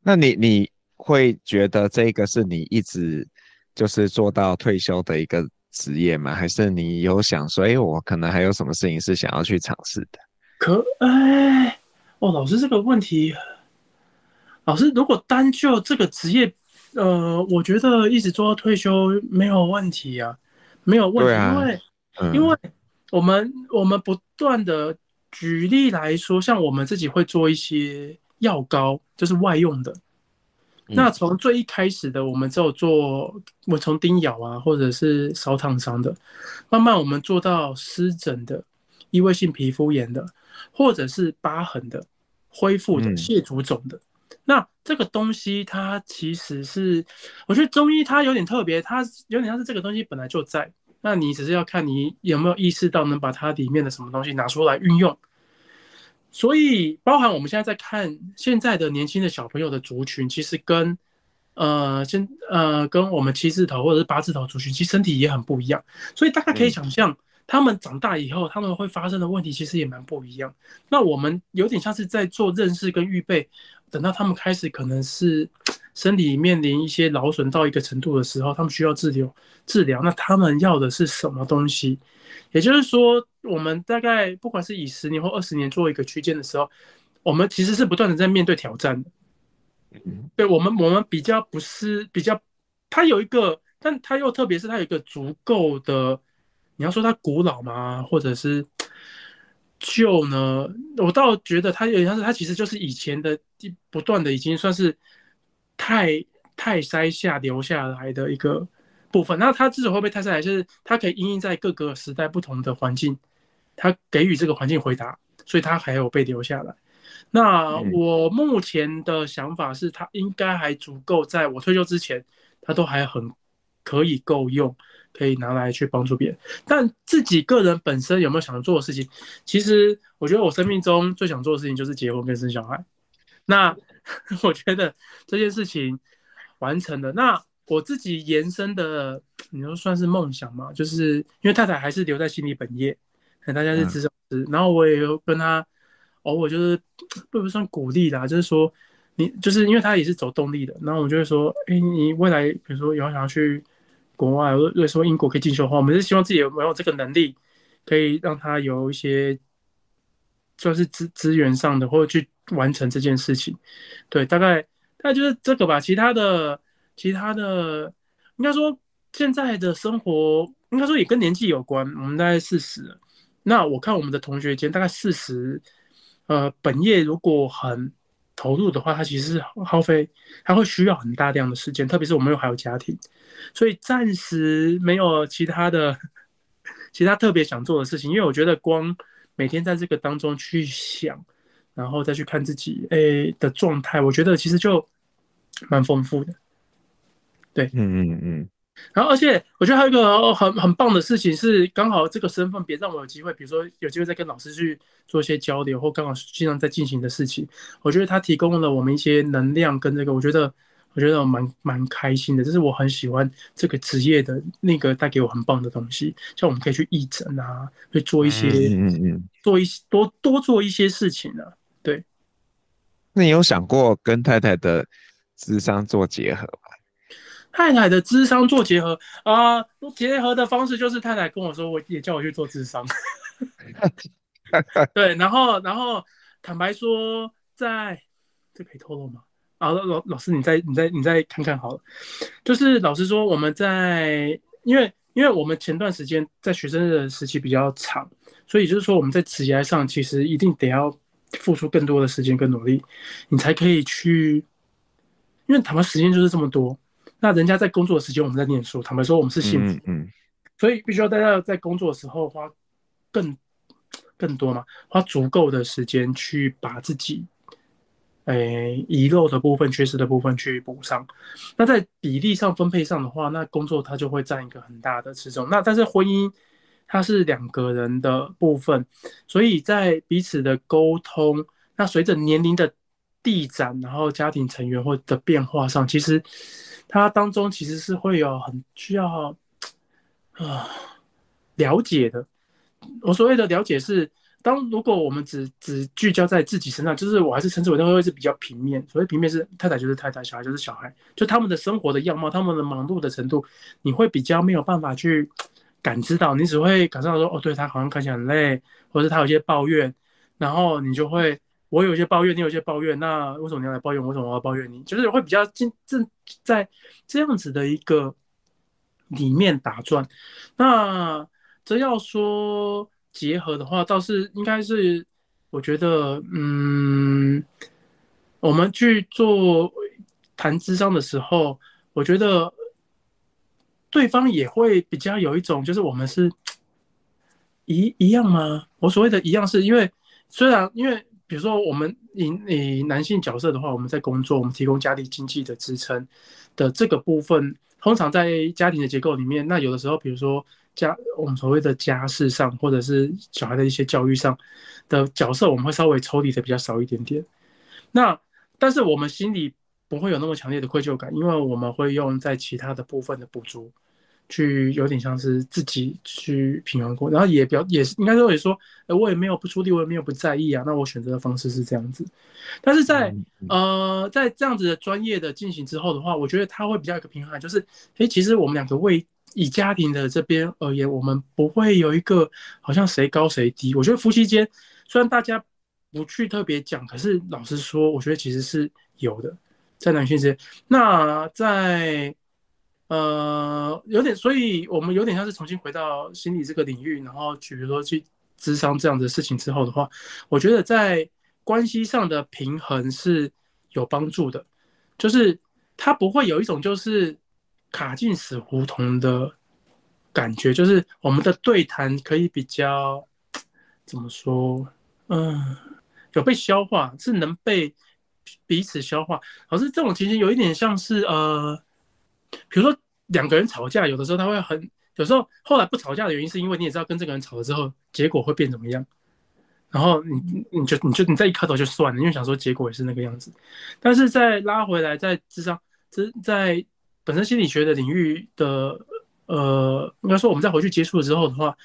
那你你会觉得这个是你一直就是做到退休的一个职业吗？还是你有想说，哎，我可能还有什么事情是想要去尝试的？可哎，哦，老师这个问题，老师如果单就这个职业。呃，我觉得一直做到退休没有问题啊，没有问题，啊、因为、嗯、因为我们我们不断的举例来说，像我们自己会做一些药膏，就是外用的。嗯、那从最一开始的，我们只有做我从叮咬啊，或者是烧烫伤的，慢慢我们做到湿疹的、异位性皮肤炎的，或者是疤痕的、恢复的、蟹足肿的。嗯那这个东西它其实是，我觉得中医它有点特别，它有点像是这个东西本来就在，那你只是要看你有没有意识到能把它里面的什么东西拿出来运用。所以包含我们现在在看现在的年轻的小朋友的族群，其实跟呃先呃跟我们七字头或者是八字头族群，其实身体也很不一样。所以大家可以想象，他们长大以后他们会发生的问题其实也蛮不一样。那我们有点像是在做认识跟预备。等到他们开始可能是身体面临一些劳损到一个程度的时候，他们需要治疗治疗，那他们要的是什么东西？也就是说，我们大概不管是以十年或二十年做一个区间的时候，我们其实是不断的在面对挑战的。对我们，我们比较不是比较，它有一个，但它又特别是它有一个足够的，你要说它古老吗？或者是？旧呢，我倒觉得它有点像是它其实就是以前的不断的已经算是太太筛下留下来的一个部分。那它之所以会被太筛来，就是它可以因应在各个时代不同的环境，它给予这个环境回答，所以它还有被留下来。那我目前的想法是，它应该还足够，在我退休之前，它都还很可以够用。可以拿来去帮助别人，但自己个人本身有没有想做的事情？其实我觉得我生命中最想做的事情就是结婚跟生小孩。那 我觉得这件事情完成了，那我自己延伸的，你说算是梦想嘛？就是因为太太还是留在心理本业，大家是咨商师，然后我也有跟他偶尔就是 不不算鼓励啦，就是说你就是因为他也是走动力的，然后我就会说，哎，你未来比如说有想要去。国外，如果说英国可以进修的话，我们是希望自己有没有这个能力，可以让他有一些，就是资资源上的，或者去完成这件事情。对，大概大概就是这个吧。其他的，其他的，应该说现在的生活，应该说也跟年纪有关。我们大概四十，那我看我们的同学间大概四十，呃，本业如果很投入的话，他其实是耗费，他会需要很大量的时间，特别是我们又还有家庭。所以暂时没有其他的、其他特别想做的事情，因为我觉得光每天在这个当中去想，然后再去看自己诶的状态，我觉得其实就蛮丰富的。对，嗯嗯嗯。然后，而且我觉得还有一个很很棒的事情是，刚好这个身份别让我有机会，比如说有机会再跟老师去做一些交流，或刚好经常在进行的事情，我觉得它提供了我们一些能量跟这个，我觉得。我觉得我蛮蛮开心的，这是我很喜欢这个职业的那个带给我很棒的东西。像我们可以去义诊啊，去做一些，嗯嗯，嗯做一些多多做一些事情啊。对。那你有想过跟太太的智商做结合吗？太太的智商做结合啊，呃，结合的方式就是太太跟我说，我也叫我去做智商。对，然后然后坦白说，在这可以透露吗？好，老老师，你再你再你再看看好了。就是老师说，我们在因为因为我们前段时间在学生的时期比较长，所以就是说我们在职业上其实一定得要付出更多的时间跟努力，你才可以去。因为他们时间就是这么多，那人家在工作的时间，我们在念书。坦白说，我们是幸福，嗯，嗯，所以必须要大家在工作的时候花更更多嘛，花足够的时间去把自己。诶，遗漏的部分、缺失的部分去补上。那在比例上分配上的话，那工作它就会占一个很大的比重。那但是婚姻它是两个人的部分，所以在彼此的沟通，那随着年龄的递展，然后家庭成员或的变化上，其实它当中其实是会有很需要啊、呃、了解的。我所谓的了解是。当如果我们只只聚焦在自己身上，就是我还是称之为那个会是比较平面。所谓平面是太太就是太太，小孩就是小孩，就他们的生活的样貌，他们的忙碌的程度，你会比较没有办法去感知到，你只会感受到说，哦，对他好像看起来很累，或者他有些抱怨，然后你就会，我有些抱怨，你有些抱怨，那为什么你要来抱怨？为什么我要抱怨你？就是会比较进正在这样子的一个里面打转。那这要说。结合的话，倒是应该是，我觉得，嗯，我们去做谈智商的时候，我觉得对方也会比较有一种，就是我们是一一样吗？我所谓的一样，是因为虽然因为比如说我们以以男性角色的话，我们在工作，我们提供家庭经济的支撑的这个部分，通常在家庭的结构里面，那有的时候，比如说。家我们所谓的家事上，或者是小孩的一些教育上的角色，我们会稍微抽离的比较少一点点。那但是我们心里不会有那么强烈的愧疚感，因为我们会用在其他的部分的补足，去有点像是自己去平衡过，然后也表也是应该说也说，呃，我也没有不出力，我也没有不在意啊。那我选择的方式是这样子。但是在呃在这样子的专业的进行之后的话，我觉得他会比较一个平衡，就是诶，其实我们两个为以家庭的这边而言，我们不会有一个好像谁高谁低。我觉得夫妻间虽然大家不去特别讲，可是老实说，我觉得其实是有的，在男性之间。那在呃有点，所以我们有点像是重新回到心理这个领域，然后比如说去咨商这样的事情之后的话，我觉得在关系上的平衡是有帮助的，就是他不会有一种就是。卡进死胡同的感觉，就是我们的对谈可以比较 怎么说？嗯，有被消化，是能被彼此消化。可是这种情形有一点像是呃，比如说两个人吵架，有的时候他会很，有时候后来不吵架的原因，是因为你也知道跟这个人吵了之后，结果会变怎么样。然后你你就你就你再一开头就算了，因为想说结果也是那个样子。但是再拉回来，在智商，在在。本身心理学的领域的，呃，应该说我们再回去接触了之后的话，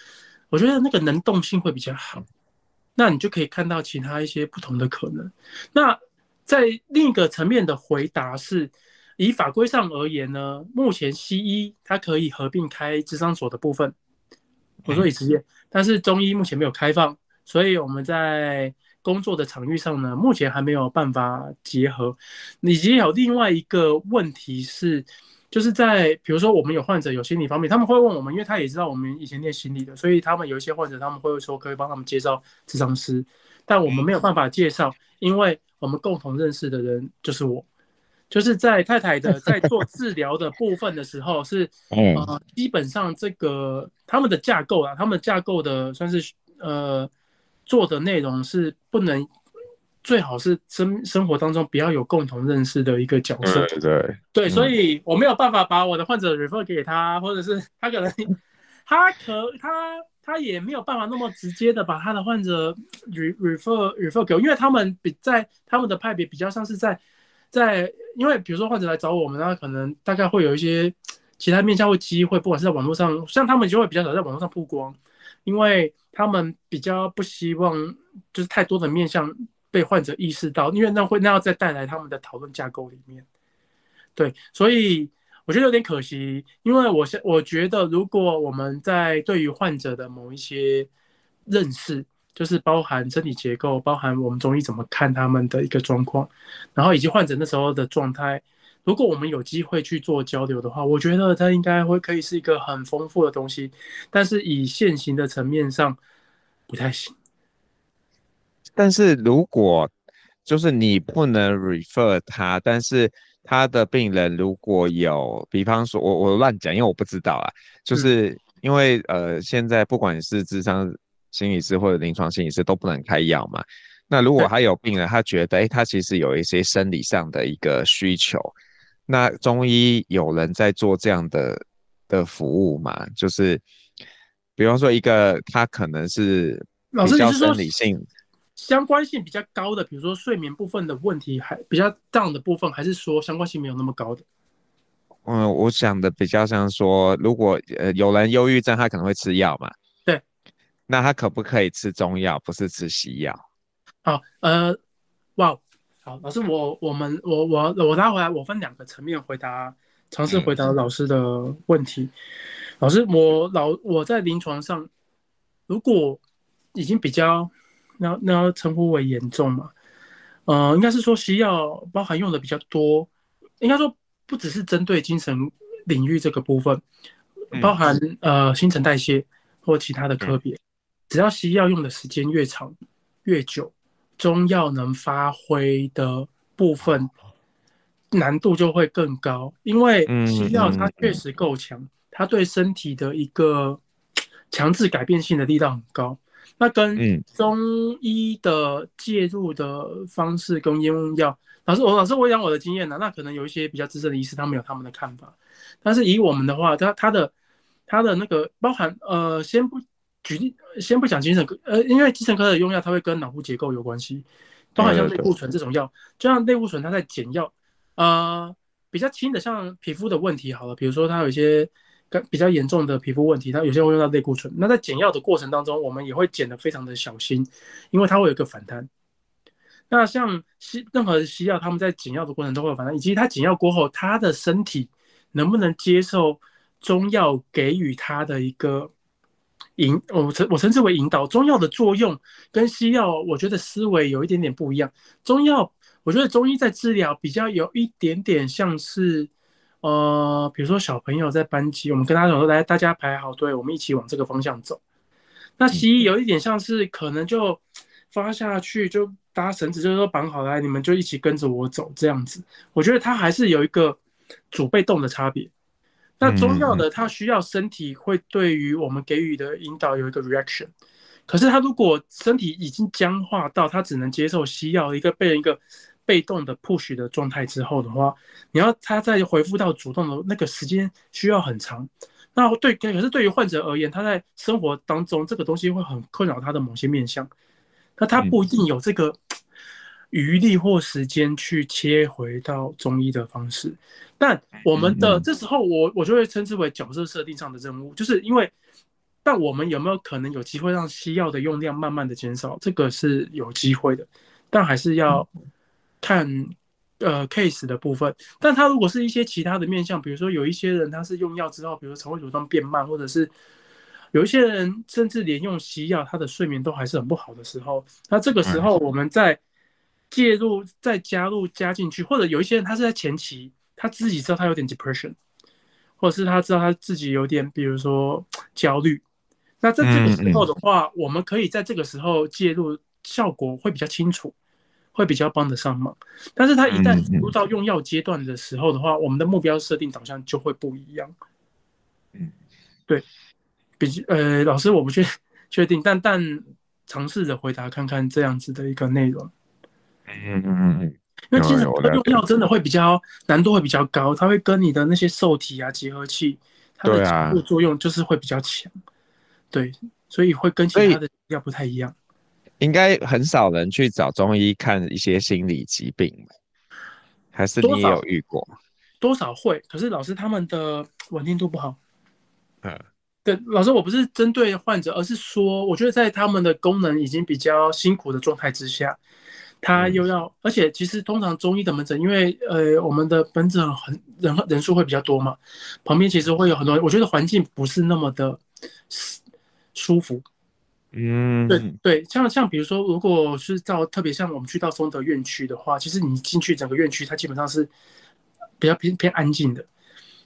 我觉得那个能动性会比较好。那你就可以看到其他一些不同的可能。那在另一个层面的回答是，以法规上而言呢，目前西医它可以合并开智商所的部分，我说以职业，但是中医目前没有开放，所以我们在。工作的场域上呢，目前还没有办法结合。以及有另外一个问题是，就是在比如说我们有患者有心理方面，他们会问我们，因为他也知道我们以前念心理的，所以他们有一些患者他们会说可以帮他们介绍咨商师，但我们没有办法介绍，因为我们共同认识的人就是我，就是在太太的 在做治疗的部分的时候是，呃，基本上这个他们的架构啊，他们架构的算是呃。做的内容是不能，最好是生生活当中不要有共同认识的一个角色。对对对，所以我没有办法把我的患者 refer 给他，或者是他可能他可他他也没有办法那么直接的把他的患者 re refer refer 给我，因为他们比在他们的派别比较像是在在，因为比如说患者来找我们，他可能大概会有一些其他面向或机会，不管是在网络上，像他们就会比较少在网络上曝光。因为他们比较不希望就是太多的面向被患者意识到，因为那会那要再带来他们的讨论架构里面，对，所以我觉得有点可惜，因为我是我觉得如果我们在对于患者的某一些认识，就是包含身体结构，包含我们中医怎么看他们的一个状况，然后以及患者那时候的状态。如果我们有机会去做交流的话，我觉得它应该会可以是一个很丰富的东西，但是以现行的层面上不太行。但是如果就是你不能 refer 他，但是他的病人如果有，比方说我我乱讲，因为我不知道啊，就是因为、嗯、呃现在不管是智商心理师或者临床心理师都不能开药嘛。那如果他有病人，他觉得诶他其实有一些生理上的一个需求，那中医有人在做这样的的服务嘛？就是比方说一个他可能是比较生理性。相关性比较高的，比如说睡眠部分的问题，还比较 down 的部分，还是说相关性没有那么高的？嗯，我想的比较像说，如果呃有人忧郁症，他可能会吃药嘛。对。那他可不可以吃中药，不是吃西药？好，呃，哇，好，老师，我我们我我我拉回来，我分两个层面回答，尝试回答老师的问题。嗯、老师，我老我在临床上，如果已经比较。那那要称呼为严重嘛？呃，应该是说西药包含用的比较多，应该说不只是针对精神领域这个部分，包含呃新陈代谢或其他的科别，只要西药用的时间越长越久，中药能发挥的部分难度就会更高，因为西药它确实够强，它对身体的一个强制改变性的力道很高。那跟中医的介入的方式跟用药，老师我老师我讲我的经验呢，那可能有一些比较资深的医师他们有他们的看法，但是以我们的话，他他的他的那个包含呃，先不举例，先不讲精神科，呃，因为精神科的用药它会跟脑部结构有关系，包含像类固醇这种药，就像类固醇它在减药，呃，比较轻的像皮肤的问题好了，比如说它有一些。比较严重的皮肤问题，它有些会用到类固醇。那在减药的过程当中，我们也会减的非常的小心，因为它会有一个反弹。那像西任何西药，他们在减药的过程都会有反弹，以及它减药过后，他的身体能不能接受中药给予他的一个引，我称我称之为引导。中药的作用跟西药，我觉得思维有一点点不一样。中药，我觉得中医在治疗比较有一点点像是。呃，比如说小朋友在班级，我们跟他讲说，来，大家排好队，我们一起往这个方向走。那西医有一点像是可能就发下去，就搭绳子，就是说绑好来，你们就一起跟着我走这样子。我觉得它还是有一个主被动的差别。那中药呢，它需要身体会对于我们给予的引导有一个 reaction。可是他如果身体已经僵化到他只能接受西药一个被一个。被动的 push 的状态之后的话，你要他再回复到主动的那个时间需要很长。那对，可是对于患者而言，他在生活当中这个东西会很困扰他的某些面向，那他不一定有这个余力或时间去切回到中医的方式。但我们的这时候我，我我就会称之为角色设定上的任务，就是因为，但我们有没有可能有机会让西药的用量慢慢的减少？这个是有机会的，但还是要。看，呃，case 的部分，但他如果是一些其他的面向，比如说有一些人他是用药之后，比如说肠胃蠕动变慢，或者是有一些人甚至连用西药，他的睡眠都还是很不好的时候，那这个时候我们再介入、再加入、加进去，或者有一些人他是在前期，他自己知道他有点 depression，或者是他知道他自己有点，比如说焦虑，那在这个时候的话，我们可以在这个时候介入，效果会比较清楚。会比较帮得上忙，但是他一旦进入到用药阶段的时候的话，我们的目标设定导向就会不一样。嗯，对，比呃，老师我不确确定，但但尝试着回答看看这样子的一个内容。嗯嗯嗯嗯，因为其实用药真的会比较难度会比较高，它会跟你的那些受体啊结合器，它的副作用就是会比较强。对，所以会跟其他的药不太一样。应该很少人去找中医看一些心理疾病，还是你也有遇过？多少会，可是老师他们的稳定度不好。嗯，对，老师我不是针对患者，而是说，我觉得在他们的功能已经比较辛苦的状态之下，他又要，嗯、而且其实通常中医的门诊，因为呃我们的门诊很人人数会比较多嘛，旁边其实会有很多，我觉得环境不是那么的舒服。嗯，对对，像像比如说，如果是到特别像我们去到松德院区的话，其实你进去整个院区，它基本上是比较偏偏安静的。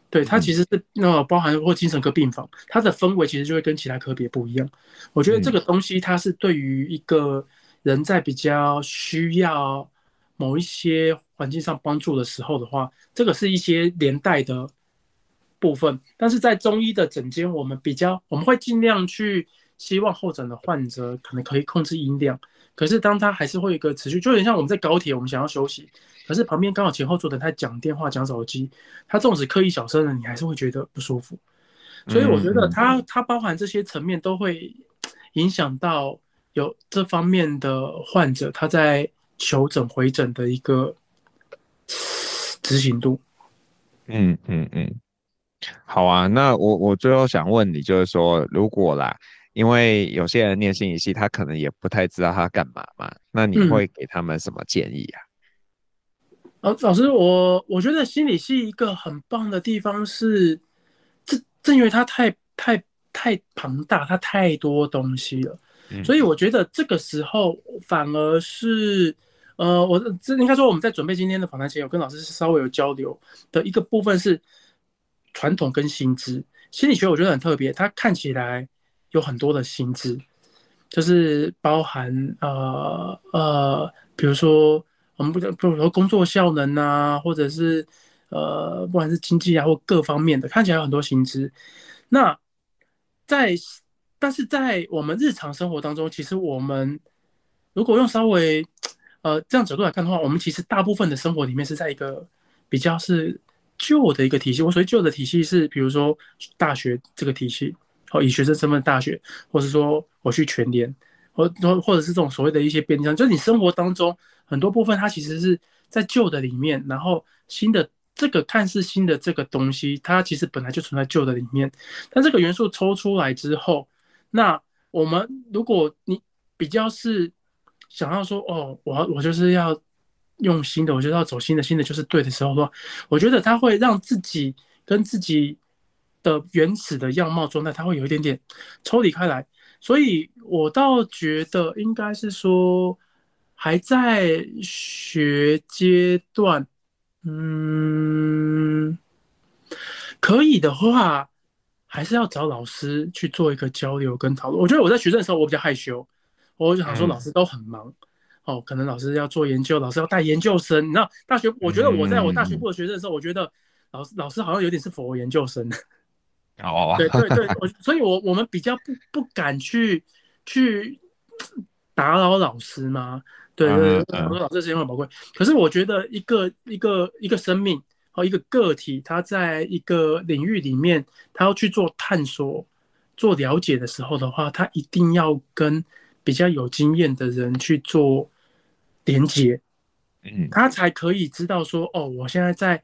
对，它其实是那包含或精神科病房，它的氛围其实就会跟其他科别不一样。我觉得这个东西它是对于一个人在比较需要某一些环境上帮助的时候的话，这个是一些连带的部分。但是在中医的诊间，我们比较我们会尽量去希望候诊的患者可能可以控制音量。可是当他还是会有一个持续，就有点像我们在高铁，我们想要休息，可是旁边刚好前后座的他讲电话、讲手机，他纵使刻意小声了，你还是会觉得不舒服。所以我觉得它它包含这些层面都会影响到有这方面的患者他在求诊回诊的一个执行度。嗯嗯嗯，好啊，那我我最后想问你，就是说如果啦。因为有些人念心理系，他可能也不太知道他干嘛嘛。那你会给他们什么建议啊？嗯、老师，我我觉得心理系一个很棒的地方是，正正因为它太太太庞大，它太多东西了，所以我觉得这个时候反而是，呃，我这应该说我们在准备今天的访谈前，有跟老师稍微有交流的一个部分是传统跟新知心理学，我觉得很特别，它看起来。有很多的新知，就是包含呃呃，比如说我们不讲，比如说工作效能啊，或者是呃，不管是经济啊或各方面的，看起来有很多新知。那在但是在我们日常生活当中，其实我们如果用稍微呃这样角度来看的话，我们其实大部分的生活里面是在一个比较是旧的一个体系。我所谓旧的体系是，比如说大学这个体系。哦，以学生身份大学，或者说我去全联，或或或者是这种所谓的一些便利商，就是你生活当中很多部分，它其实是在旧的里面，然后新的这个看似新的这个东西，它其实本来就存在旧的里面。但这个元素抽出来之后，那我们如果你比较是想要说，哦，我我就是要用新的，我就要走新的，新的就是对的时候的话，我觉得它会让自己跟自己。的原始的样貌状态，它会有一点点抽离开来，所以我倒觉得应该是说还在学阶段，嗯，可以的话，还是要找老师去做一个交流跟讨论。我觉得我在学生的时候我比较害羞，我就想说老师都很忙，嗯、哦，可能老师要做研究，老师要带研究生。你知道大学，我觉得我在我大学部的学生的时候，我觉得老师老师好像有点是佛研究生。哦，对对对，我 所以我，我我们比较不不敢去去打扰老师嘛，对对对，我说老师时间很宝贵。可是我觉得一个一个一个生命和一个个体，他在一个领域里面，他要去做探索、做了解的时候的话，他一定要跟比较有经验的人去做连接，嗯，他才可以知道说，哦，我现在在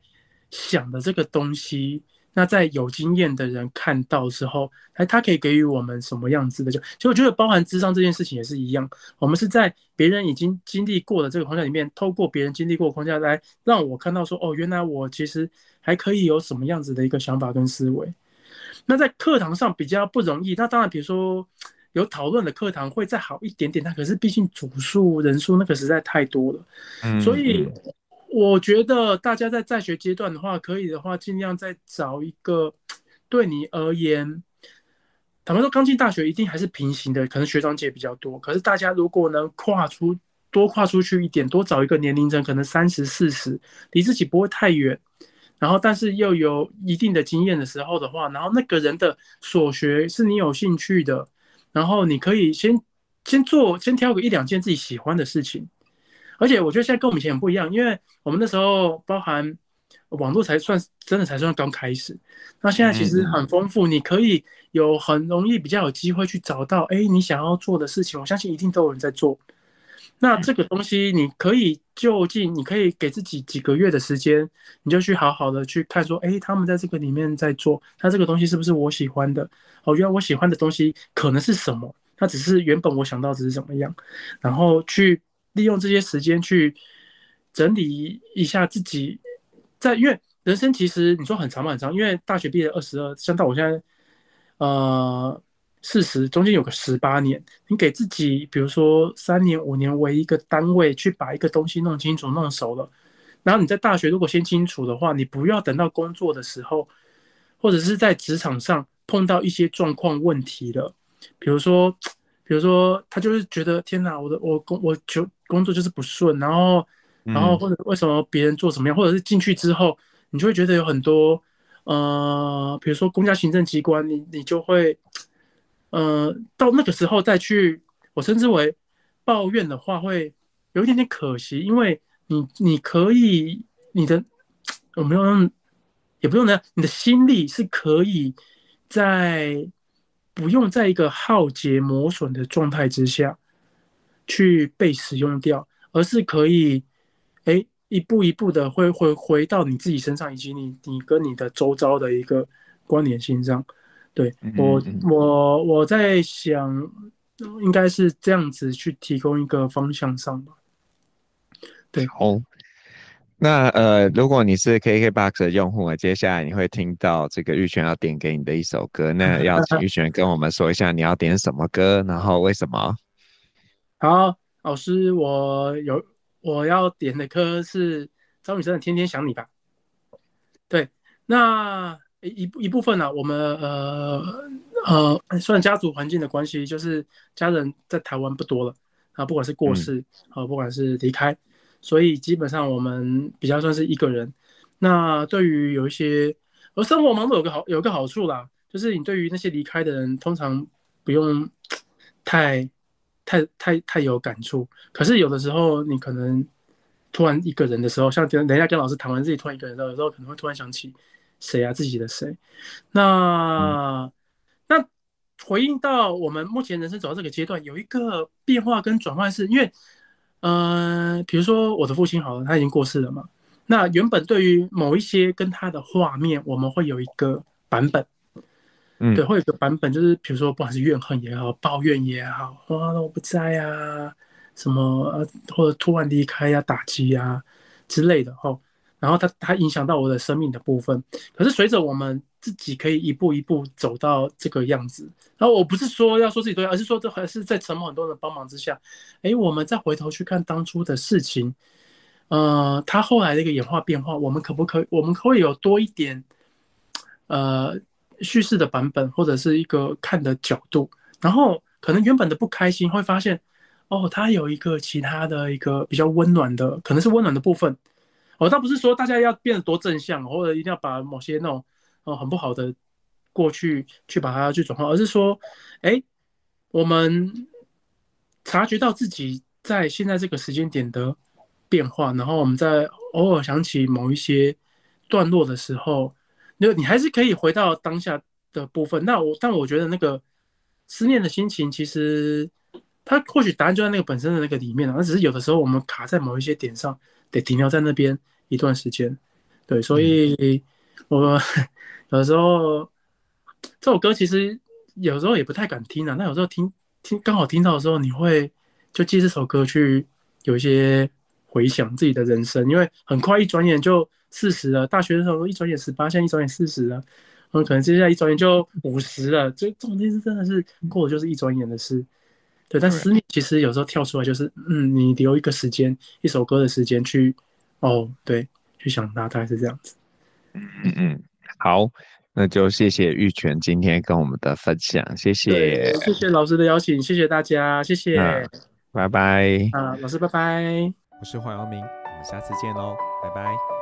想的这个东西。那在有经验的人看到之后，哎，他可以给予我们什么样子的？就其实我觉得，包含智商这件事情也是一样。我们是在别人已经经历过的这个框架里面，透过别人经历过的框架来让我看到说，哦，原来我其实还可以有什么样子的一个想法跟思维。那在课堂上比较不容易。那当然，比如说有讨论的课堂会再好一点点，那可是毕竟组数人数那个实在太多了，嗯，所以。我觉得大家在在学阶段的话，可以的话，尽量再找一个对你而言，坦白说，刚进大学一定还是平行的，可能学长姐比较多。可是大家如果能跨出多跨出去一点，多找一个年龄层，可能三十四十，离自己不会太远，然后但是又有一定的经验的时候的话，然后那个人的所学是你有兴趣的，然后你可以先先做，先挑个一两件自己喜欢的事情。而且我觉得现在跟我们以前很不一样，因为我们那时候包含网络才算真的才算刚开始，那现在其实很丰富，你可以有很容易比较有机会去找到，哎，你想要做的事情，我相信一定都有人在做。那这个东西你可以就近，你可以给自己几个月的时间，你就去好好的去看说，哎，他们在这个里面在做，他这个东西是不是我喜欢的？哦，原来我喜欢的东西可能是什么？它只是原本我想到只是怎么样，然后去。利用这些时间去整理一下自己，在因为人生其实你说很长嘛，很长，因为大学毕业二十二，像到我现在呃四十，中间有个十八年，你给自己比如说三年五年为一个单位去把一个东西弄清楚弄熟了，然后你在大学如果先清楚的话，你不要等到工作的时候，或者是在职场上碰到一些状况问题了，比如说。比如说，他就是觉得天哪，我的我工我求工作就是不顺，然后然后或者为什么别人做什么样，或者是进去之后，你就会觉得有很多，呃，比如说公家行政机关，你你就会，呃，到那个时候再去，我称之为抱怨的话，会有一点点可惜，因为你你可以你的，我没有用，也不用呢，你的心力是可以在不用在一个耗竭磨损的状态之下去被使用掉，而是可以。哎，一步一步的会回回到你自己身上，以及你你跟你的周遭的一个关联性上。对，我我我在想，应该是这样子去提供一个方向上吧。对，好。那呃，如果你是 KKBOX 的用户，接下来你会听到这个玉泉要点给你的一首歌，那要请玉泉跟我们说一下你要点什么歌，然后为什么？好，老师，我有。我要点的歌是张雨生的《天天想你》吧。对，那一一一部分呢、啊，我们呃呃，算家族环境的关系，就是家人在台湾不多了啊，不管是过世啊，嗯、不管是离开，所以基本上我们比较算是一个人。那对于有一些，而生活忙碌有个好有个好处啦，就是你对于那些离开的人，通常不用 太。太太太有感触，可是有的时候你可能突然一个人的时候，像等等一下跟老师谈完自己突然一个人的时候，有时候可能会突然想起谁啊，自己的谁。那、嗯、那回应到我们目前人生走到这个阶段，有一个变化跟转换，是因为，呃，比如说我的父亲好了，他已经过世了嘛。那原本对于某一些跟他的画面，我们会有一个版本。嗯，对，会有一个版本，就是比如说，不管是怨恨也好，抱怨也好，哇，我不在啊，什么，或者突然离开呀、打击呀、啊、之类的哦。然后它它影响到我的生命的部分。可是随着我们自己可以一步一步走到这个样子，然后我不是说要说自己对，而是说这还是在沉默很多人帮忙之下，哎，我们再回头去看当初的事情，呃，它后来的一个演化变化，我们可不可以，我们可以有多一点，呃。叙事的版本或者是一个看的角度，然后可能原本的不开心会发现，哦，他有一个其他的一个比较温暖的，可能是温暖的部分。哦，倒不是说大家要变得多正向，或者一定要把某些那种哦很不好的过去去把它去转化，而是说，哎，我们察觉到自己在现在这个时间点的变化，然后我们在偶尔想起某一些段落的时候。你你还是可以回到当下的部分，那我但我觉得那个思念的心情，其实它或许答案就在那个本身的那个里面了，那只是有的时候我们卡在某一些点上，得停留在那边一段时间。对，所以 我有时候这首歌其实有时候也不太敢听啊，那有时候听听刚好听到的时候，你会就借这首歌去有一些回想自己的人生，因为很快一转眼就。四十了，大学的时候一转眼十八，现在一转眼四十了，嗯，可能接下来一转眼就五十了。这这种东西真的是过的就是一转眼的事，对。但思念其实有时候跳出来就是，嗯，你留一个时间，一首歌的时间去，哦，对，去想它，大概是这样子。嗯嗯嗯，好，那就谢谢玉泉今天跟我们的分享，谢谢，谢谢老师的邀请，谢谢大家，谢谢，啊、拜拜。啊，老师拜拜。我是黄阳明，我们下次见喽，拜拜。